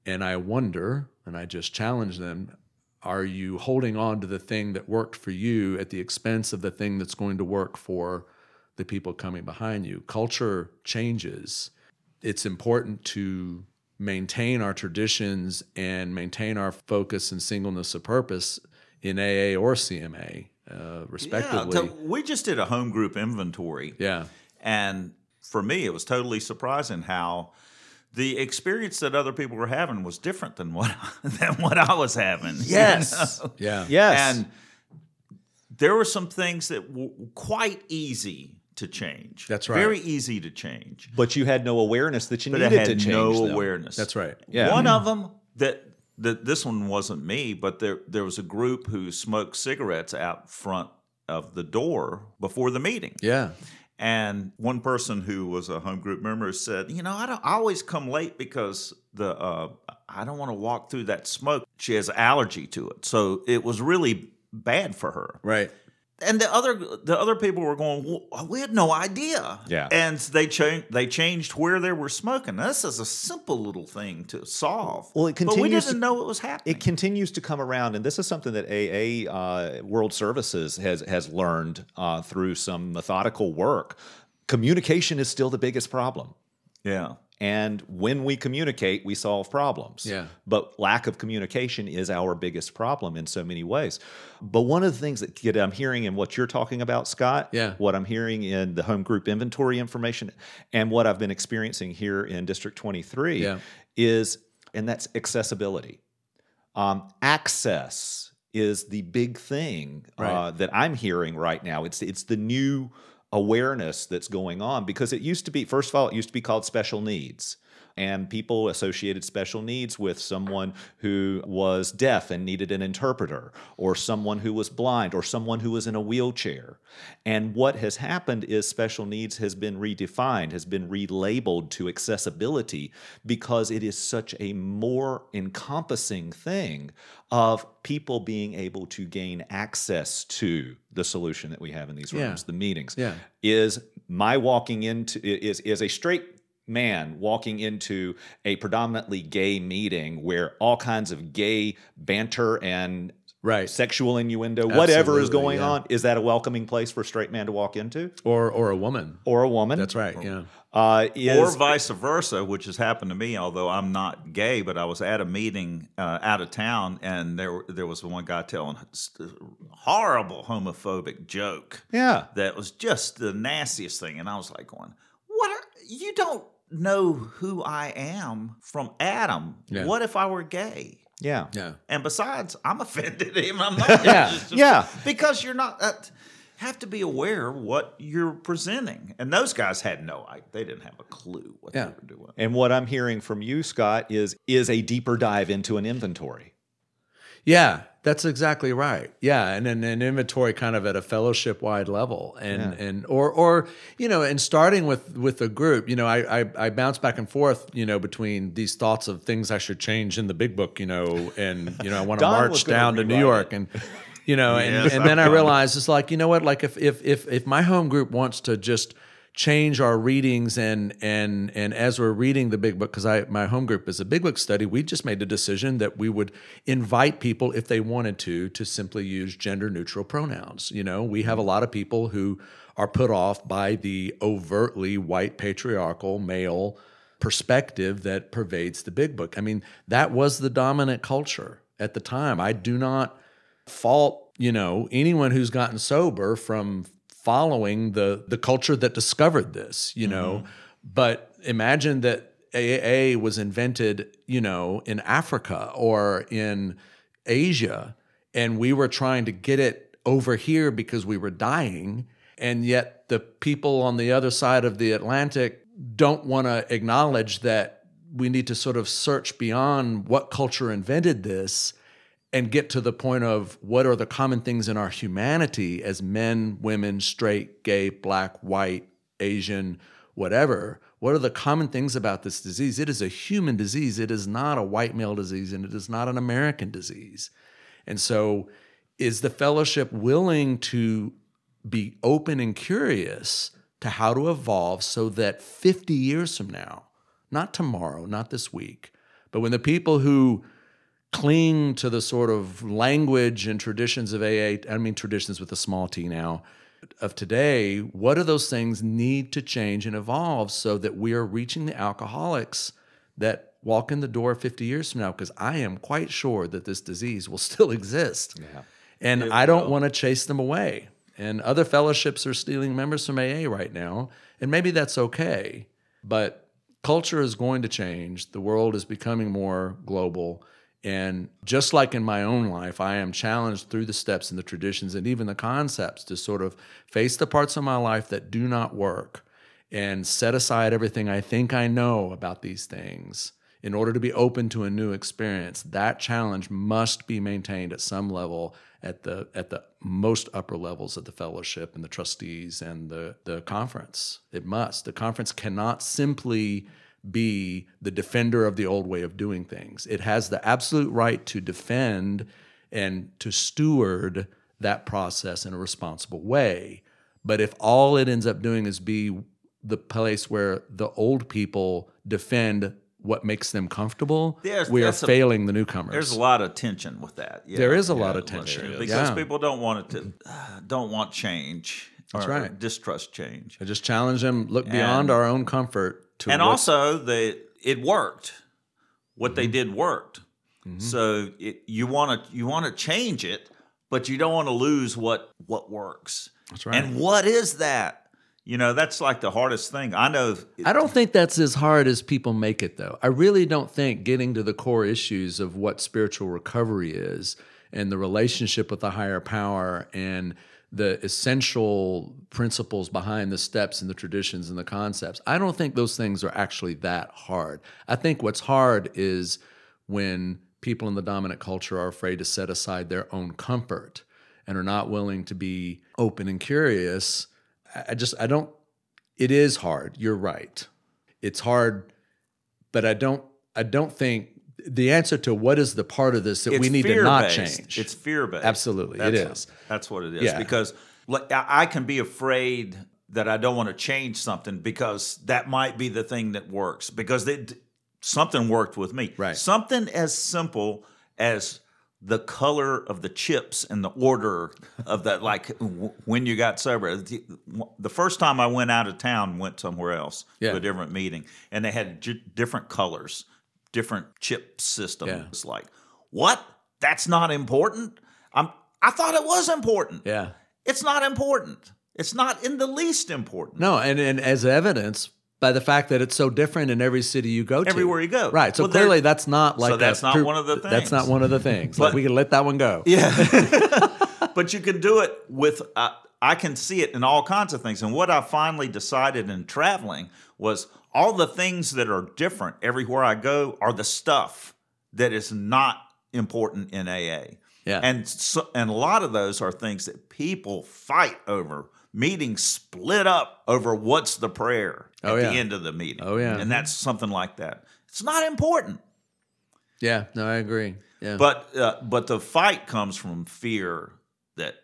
And I wonder, and I just challenge them, are you holding on to the thing that worked for you at the expense of the thing that's going to work for the people coming behind you? Culture changes. It's important to maintain our traditions and maintain our focus and singleness of purpose in AA or CMA, uh, respectively. Yeah, so we just did a home group inventory. Yeah. And for me, it was totally surprising how the experience that other people were having was different than what than what I was having. you Yes. know? Yeah. Yes. And there were some things that were quite easy to change. That's right. Very easy to change. but you had no awareness that you But I needed had to change. no them. awareness. That's right. Yeah. One of them that that this one wasn't me, but there there was a group who smoked cigarettes out front of the door before the meeting. Yeah. And one person who was a home group member said, "You know, I don't I always come late because the uh, I don't want to walk through that smoke. She has allergy to it, so it was really bad for her." Right. And the other the other people were going, well, "We had no idea." Yeah. and they changed they changed where they were smoking. This is a simple little thing to solve. Well, it but we continues didn't to- know it was happening. It continues to come around, and this is something that AA uh, World Services has has learned uh, through some methodical work. Communication is still the biggest problem. Yeah. And when we communicate, we solve problems. Yeah. But lack of communication is our biggest problem in so many ways. But one of the things that I'm hearing in what you're talking about, Scott, Yeah. what I'm hearing in the home group inventory information, and what I've been experiencing here in District 23 Yeah. is, and that's accessibility. Um, access is the big thing uh, that I'm hearing right now. It's it's the new awareness that's going on because it used to be first of all it used to be called special needs and people associated special needs with someone who was deaf and needed an interpreter or someone who was blind or someone who was in a wheelchair and what has happened is special needs has been redefined has been relabeled to accessibility because it is such a more encompassing thing of people being able to gain access to the solution that we have in these Yeah. rooms the meetings Yeah. is my walking into is is a straight man walking into a predominantly gay meeting where all kinds of gay banter and Right. sexual innuendo whatever is going yeah. on is that a welcoming place for a straight man to walk into Or or a woman. or a woman That's right. Yeah. uh, is or vice versa, which has happened to me. Although I'm not gay, but I was at a meeting uh, out of town, and there there was one guy telling a horrible homophobic joke yeah that was just the nastiest thing, and I was like, going, "What? Are, you don't know who I am from Adam? Yeah. What if I were gay?" yeah Yeah. And besides, I'm offended him. I'm not. Yeah. Just- Yeah. Because you're not. Uh, have to be aware what you're presenting, and those guys had no idea. They didn't have a clue what Yeah. they were doing. and what i'm hearing from you scott is is a deeper dive into an inventory Yeah, that's exactly right. Yeah, and then an inventory kind of at a fellowship wide level, and Yeah. and or or you know, and starting with with a group, you know, I, I I bounce back and forth, you know, between these thoughts of things I should change in the big book, you know, and you know, I want to march down to New York it. and. You know, and, Yes, and then I I've done it. realized it's like you know what, like if if if if my home group wants to just change our readings and and and as we're reading the big book because I my home group is a big book study we just made a decision that we would invite people if they wanted to to simply use gender neutral pronouns. You know we have a lot of people who are put off by the overtly white patriarchal male perspective that pervades the big book. I mean that was the dominant culture at the time. I do not fault you know anyone who's gotten sober from following the the culture that discovered this, you know. Mm-hmm. But imagine that AAA was invented, you know, in Africa or in Asia, and we were trying to get it over here because we were dying, and yet the people on the other side of the Atlantic don't want to acknowledge that we need to sort of search beyond what culture invented this and get to the point of what are the common things in our humanity as men, women, straight, gay, black, white, Asian, whatever. What are the common things about this disease? It is a human disease. It is not a white male disease and it is not an American disease. And so, is the fellowship willing to be open and curious to how to evolve so that 50 years from now, not tomorrow, not this week, but when the people who cling to the sort of language and traditions of AA, I mean traditions with a small t now, of today, what do those things need to change and evolve so that we are reaching the alcoholics that walk in the door 50 years from now? Because I am quite sure that this disease will still exist. Yeah. And I don't want to chase them away. And other fellowships are stealing members from AA right now. And maybe that's okay. But culture is going to change. The world is becoming more global. And just like in my own life, I am challenged through the steps and the traditions and even the concepts to sort of face the parts of my life that do not work and set aside everything I think I know about these things in order to be open to a new experience. That challenge must be maintained at some level at the at the most upper levels of the fellowship and the trustees and the the conference. It must. The conference cannot simply be the defender of the old way of doing things. It has the absolute right to defend and to steward that process in a responsible way. But if all it ends up doing is be the place where the old people defend what makes them comfortable, There's- we are that's a- failing the newcomers. There's a lot of tension with that. Yeah. There is a Yeah, lot of tension. because Yeah. people don't want it to, uh, don't want change. That's right. Distrust change. I just challenge them look beyond our own comfort to and what- also the it worked. What Mm-hmm. they did worked. So it, you want to you want to change it, but you don't want to lose what what works. That's right. And what is that? You know, that's like the hardest thing. I know. I don't think that's as hard as people make it, though. I really don't think getting to the core issues of what spiritual recovery is and the relationship with the higher power and the essential principles behind the steps and the traditions and the concepts, I don't think those things are actually that hard. I think what's hard is when people in the dominant culture are afraid to set aside their own comfort and are not willing to be open and curious. I just, I don't, it is hard. You're right. It's hard, but I don't, I don't think the answer to what is the part of this that we need to not change. It's fear based. Absolutely, it that's, is. That's what it is. Yeah. Because like, I can be afraid that I don't want to change something because that might be the thing that works. Because it, something worked with me. Right. Something as simple as the color of the chips and the order of that, like w- when you got sober. The, the first time I went out of town, went somewhere else Yeah. to a different meeting, and they had j- different colors, different chip systems. Yeah. It's like, what? That's not important. I'm. I thought it was important. yeah. It's not important. It's not in the least important. No, and, and as evidence by the fact that it's so different in every city you go to. Everywhere you go. Right. So Well, clearly that's not like So that's a not one of the things. That's not one of the things. like But- we can let that one go. Yeah. but you can do it with, uh, I can see it in all kinds of things. And what I finally decided in traveling was all the things that are different everywhere I go are the stuff that is not important in AA. Yeah. And so, and a lot of those are things that people fight over. Meetings split up over what's the prayer at Oh, yeah. the end of the meeting. Oh, yeah. And that's something like that. It's not important. Yeah. No, I agree. Yeah. But uh, but the fight comes from fear that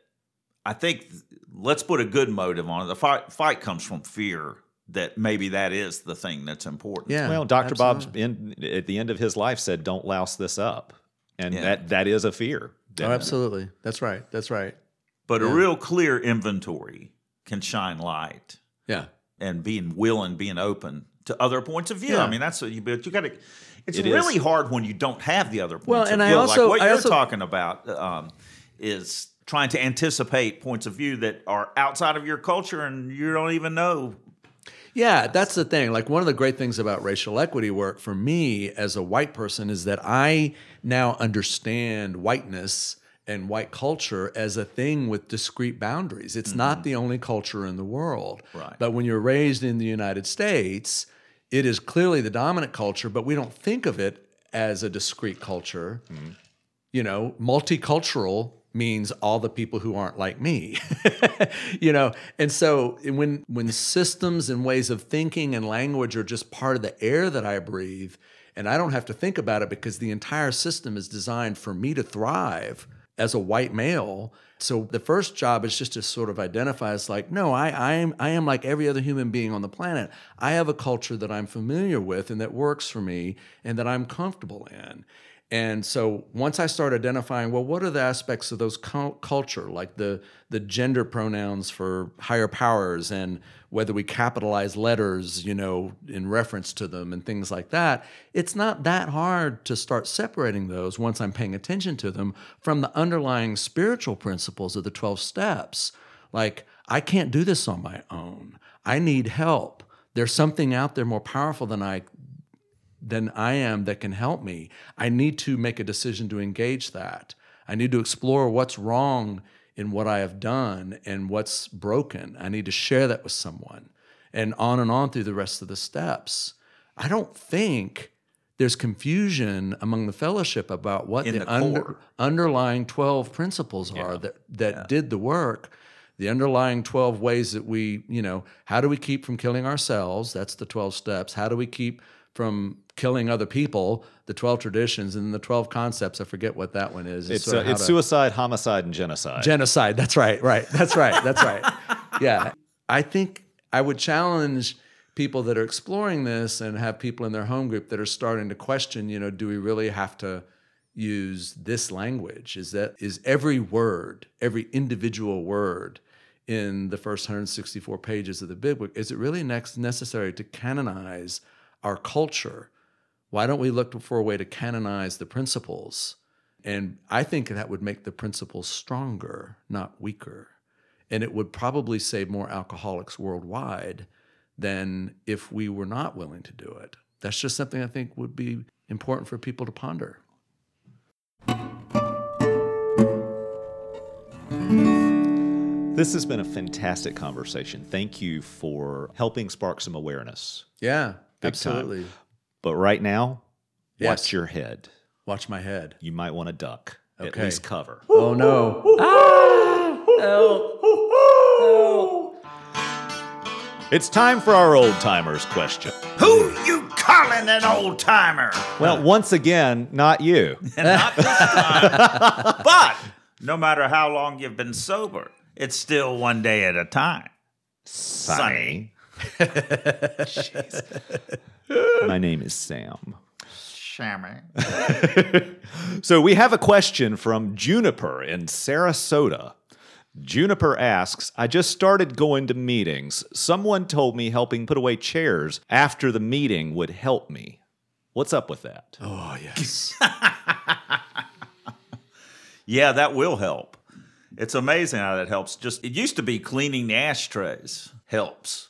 I think let's put a good motive on it. The fight fight comes from fear that maybe that is the thing that's important. yeah. Well, Dr. absolutely. Bob's in, at the end of his life said, "Don't louse this up," and Yeah. that that is a fear. Oh, absolutely. That's right. That's right. But Yeah. a real clear inventory can shine light Yeah. and being willing, being open to other points of view. Yeah. I mean, that's what you. But you got to. It's It is. really hard when you don't have the other points Well, of and I view. also- like what I you're also- talking about um, is trying to anticipate points of view that are outside of your culture and you don't even know. Yeah, that's the thing. Like one of the great things about racial equity work for me as a white person is that I now understand whiteness and white culture as a thing with discrete boundaries. It's not mm-hmm. the only culture in the world. Right. But when you're raised in the United States, it is clearly the dominant culture, but we don't think of it as a discrete culture. Mm-hmm. You know, multicultural means all the people who aren't like me. you know, and so when when systems and ways of thinking and language are just part of the air that I breathe, and I don't have to think about it because the entire system is designed for me to thrive as a white male. So the first job is just to sort of identify as like, no, I, I am I am like every other human being on the planet. I have a culture that I'm familiar with and that works for me and that I'm comfortable in. And so once I start identifying, well, what are the aspects of those cul- culture, like the the gender pronouns for higher powers, and whether we capitalize letters, you know, in reference to them, and things like that. It's not that hard to start separating those once I'm paying attention to them from the underlying spiritual principles of the twelve steps. Like I can't do this on my own. I need help. There's something out there more powerful than I than I am that can help me. I need to make a decision to engage that. I need to explore what's wrong in what I have done and what's broken. I need to share that with someone and on and on through the rest of the steps. I don't think there's confusion among the fellowship about what In the, the under- underlying 12 principles are that, that did the work the underlying 12 ways that we, you know, how do we keep from killing ourselves? That's the 12 steps. How do we keep from killing other people? The 12 traditions and the 12 concepts. I forget what that one is. It's, sort uh, it's to- suicide, homicide, and genocide. genocide. That's right. Right. That's right. That's right. Yeah. I think I would challenge people that are exploring this and have people in their home group that are starting to question, you know, do we really have to use this language? Is that is every word, every individual word in the first 164 pages of the big book, is it really next necessary to canonize our culture? Why don't we look for a way to canonize the principles? And I think that would make the principles stronger, not weaker. And it would probably save more alcoholics worldwide than if we were not willing to do it. That's just something I think would be important for people to ponder. This has been a fantastic conversation. Thank you for helping spark some awareness. Yeah, absolutely. time. But right now, Yes. watch your head. Watch my head. You might want to duck, at least cover. Oh no. Ah! It's time for our old timers question. Who you calling an old timer? Well, uh. once again, not you. Not this time. but no matter how long you've been sober, it's still one day at a time. Sunny. My name is Sam. Shammy. So we have a question from Juniper in Sarasota. Juniper asks, I just started going to meetings. Someone told me helping put away chairs after the meeting would help me. What's up with that? Oh yes. Yeah, that will help. It's amazing how that helps. Just it used to be cleaning the ashtrays helps.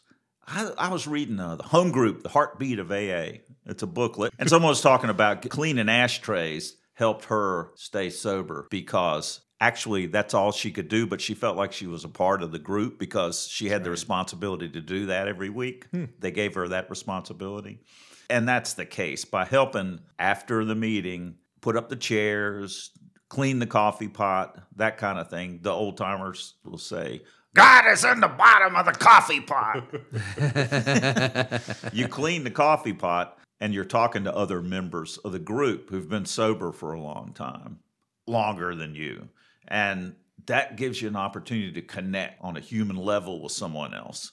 I, I was reading uh, the Home Group, the Heartbeat of AA. It's a booklet, and someone was talking about cleaning ashtrays helped her stay sober because actually that's all she could do. But she felt like she was a part of the group because she had the responsibility to do that every week. They gave her that responsibility, and that's the case by helping after the meeting, put up the chairs, clean the coffee pot, that kind of thing. The old timers will say, God is in the bottom of the coffee pot. you clean the coffee pot and you're talking to other members of the group who've been sober for a long time, longer than you. And that gives you an opportunity to connect on a human level with someone else.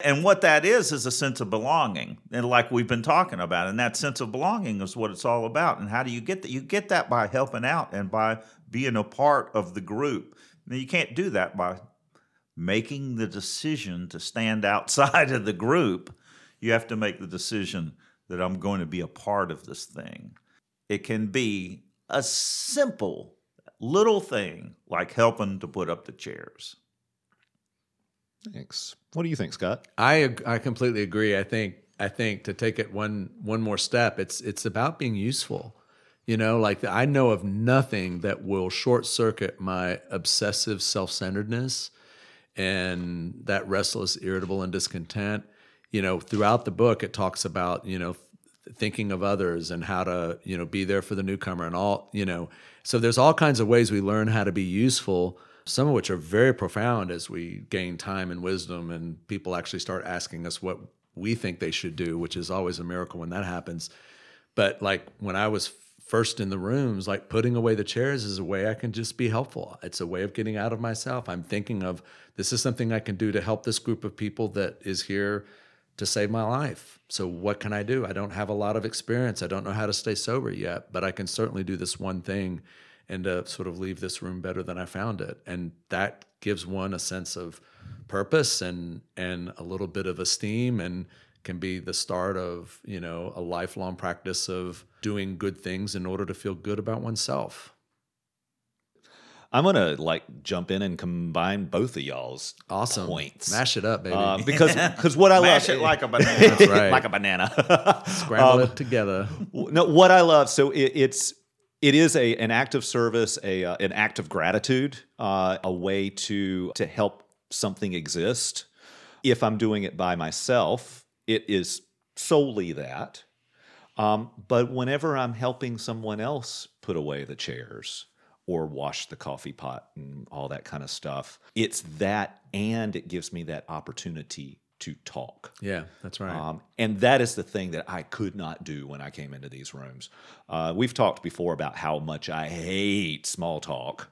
And what that is is a sense of belonging, and like we've been talking about, and that sense of belonging is what it's all about. And how do you get that? You get that by helping out and by being a part of the group. Now, you can't do that by making the decision to stand outside of the group. You have to make the decision that I'm going to be a part of this thing. It can be a simple little thing like helping to put up the chairs. Thanks. What do you think, Scott? I I completely agree. I think I think to take it one one more step, it's it's about being useful. You know, like I know of nothing that will short circuit my obsessive self centeredness and that restless, irritable, and discontent. You know, throughout the book, it talks about you know thinking of others and how to you know be there for the newcomer and all you know. So there's all kinds of ways we learn how to be useful some of which are very profound as we gain time and wisdom and people actually start asking us what we think they should do which is always a miracle when that happens but like when i was first in the rooms like putting away the chairs is a way i can just be helpful. It's a way of getting out of myself. I'm thinking of this is something i can do to help this group of people that is here to save my life. So what can i do? I don't have a lot of experience. I don't know how to stay sober yet but i can certainly do this one thing and to sort of leave this room better than I found it. And that gives one a sense of purpose and and a little bit of esteem and can be the start of, you know, a lifelong practice of doing good things in order to feel good about oneself. I'm gonna like jump in and combine both of y'all's awesome points. Mash it up, baby. Uh, because because what I Mash love it like a banana. That's right. like a banana. Scramble Um, it together. no, what I love. So it, it's it is a an act of service, a uh, an act of gratitude, uh, a way to to help something exist. If I'm doing it by myself, it is solely that. Um, but whenever I'm helping someone else put away the chairs or wash the coffee pot and all that kind of stuff, it's that, and it gives me that opportunity to talk. Yeah, that's right. Um, and that is the thing that I could not do when I came into these rooms. Uh, we've talked before about how much I hate small talk,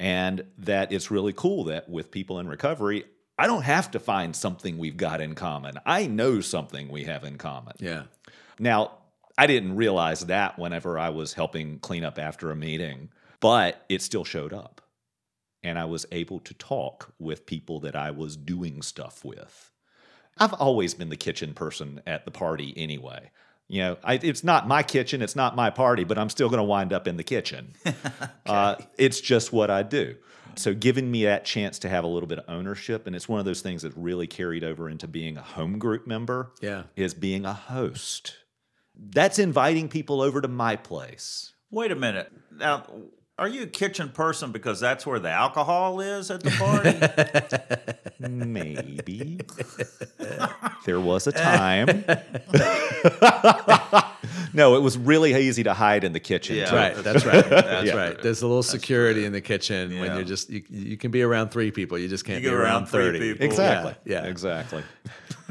and that it's really cool that with people in recovery, I don't have to find something we've got in common. I know something we have in common. yeah. Now, I didn't realize that whenever I was helping clean up after a meeting, but it still showed up. And I was able to talk with people that I was doing stuff with. I've always been the kitchen person at the party anyway. You know, I, it's not my kitchen, it's not my party, but I'm still going to wind up in the kitchen. uh, it's just what I do. So, giving me that chance to have a little bit of ownership, and it's one of those things that really carried over into being a home group member Yeah. is being a host. That's inviting people over to my place. Wait a minute. Now, are you a kitchen person because that's where the alcohol is at the party? Maybe. there was a time. no, it was really easy to hide in the kitchen. Yeah. Right, that's right. That's Yeah. right. There's a little security in the kitchen when you're just you, you can be around three people. You just can't You be around, around three thirty. people. Exactly. Yeah, yeah. Exactly.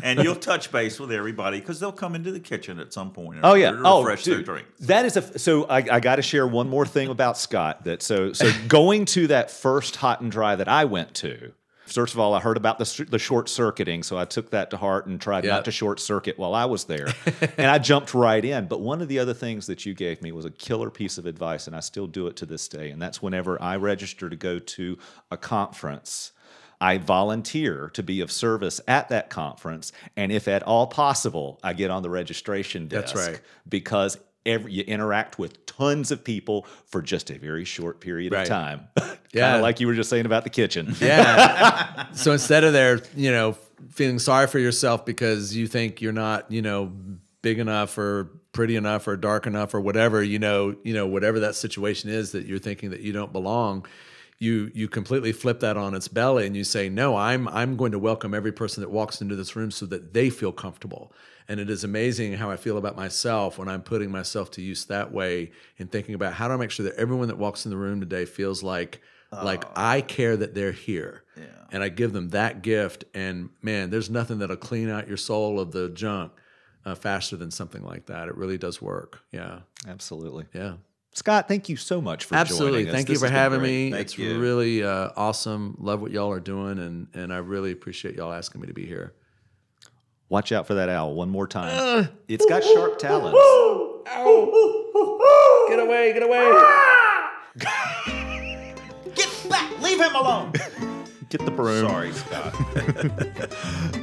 And you'll touch base with everybody because they'll come into the kitchen at some point. Oh yeah. Oh, refresh their dude. drinks. That is a. So I, I got to share one more thing about Scott. That so so going to that first hot and dry that I went to. First of all, I heard about the the short circuiting, so I took that to heart and tried Yep. not to short circuit while I was there, and I jumped right in. But one of the other things that you gave me was a killer piece of advice, and I still do it to this day. And that's whenever I register to go to a conference. I volunteer to be of service at that conference, and if at all possible, I get on the registration desk. That's right. Because every you interact with tons of people for just a very short period Right. of time. Yeah. like you were just saying about the kitchen. Yeah. so instead of there, you know, feeling sorry for yourself because you think you're not, you know, big enough or pretty enough or dark enough or whatever, you know, you know, whatever that situation is that you're thinking that you don't belong, you you completely flip that on its belly and you say, "No, I'm I'm going to welcome every person that walks into this room so that they feel comfortable." And it is amazing how I feel about myself when I'm putting myself to use that way and thinking about how do I make sure that everyone that walks in the room today feels like like I care that they're here. And I give them that gift. And man, there's nothing that'll clean out your soul of the junk uh, faster than something like that. It really does work. Yeah. Absolutely. Yeah. Scott, thank you so much for Absolutely. joining us. Thank This you for having me. Thank it's you. really uh, awesome. Love what y'all are doing. And, and I really appreciate y'all asking me to be here. Watch out for that owl one more time. it's got sharp talons. Get away, get away. Get back! Leave him alone. Get the broom. Sorry, Scott.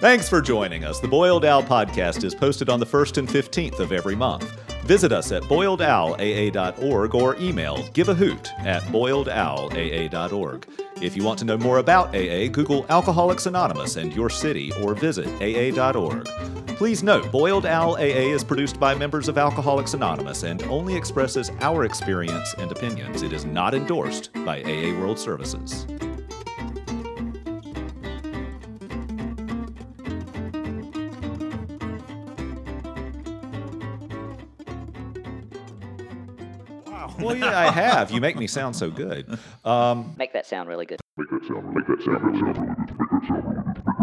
Thanks for joining us. The Boiled Owl podcast is posted on the 1st and 15th of every month. Visit us at boiledowlaa.org or email giveahoot at boiledowlaa.org. If you want to know more about AA, Google Alcoholics Anonymous and your city or visit aa.org. Please note, Boiled Owl AA is produced by members of Alcoholics Anonymous and only expresses our experience and opinions. It is not endorsed by AA World Services. Well, yeah, I have. You make me sound so good. Um, Make that sound really good. Make that sound, make that sound, make that sound really good. Make that sound really good.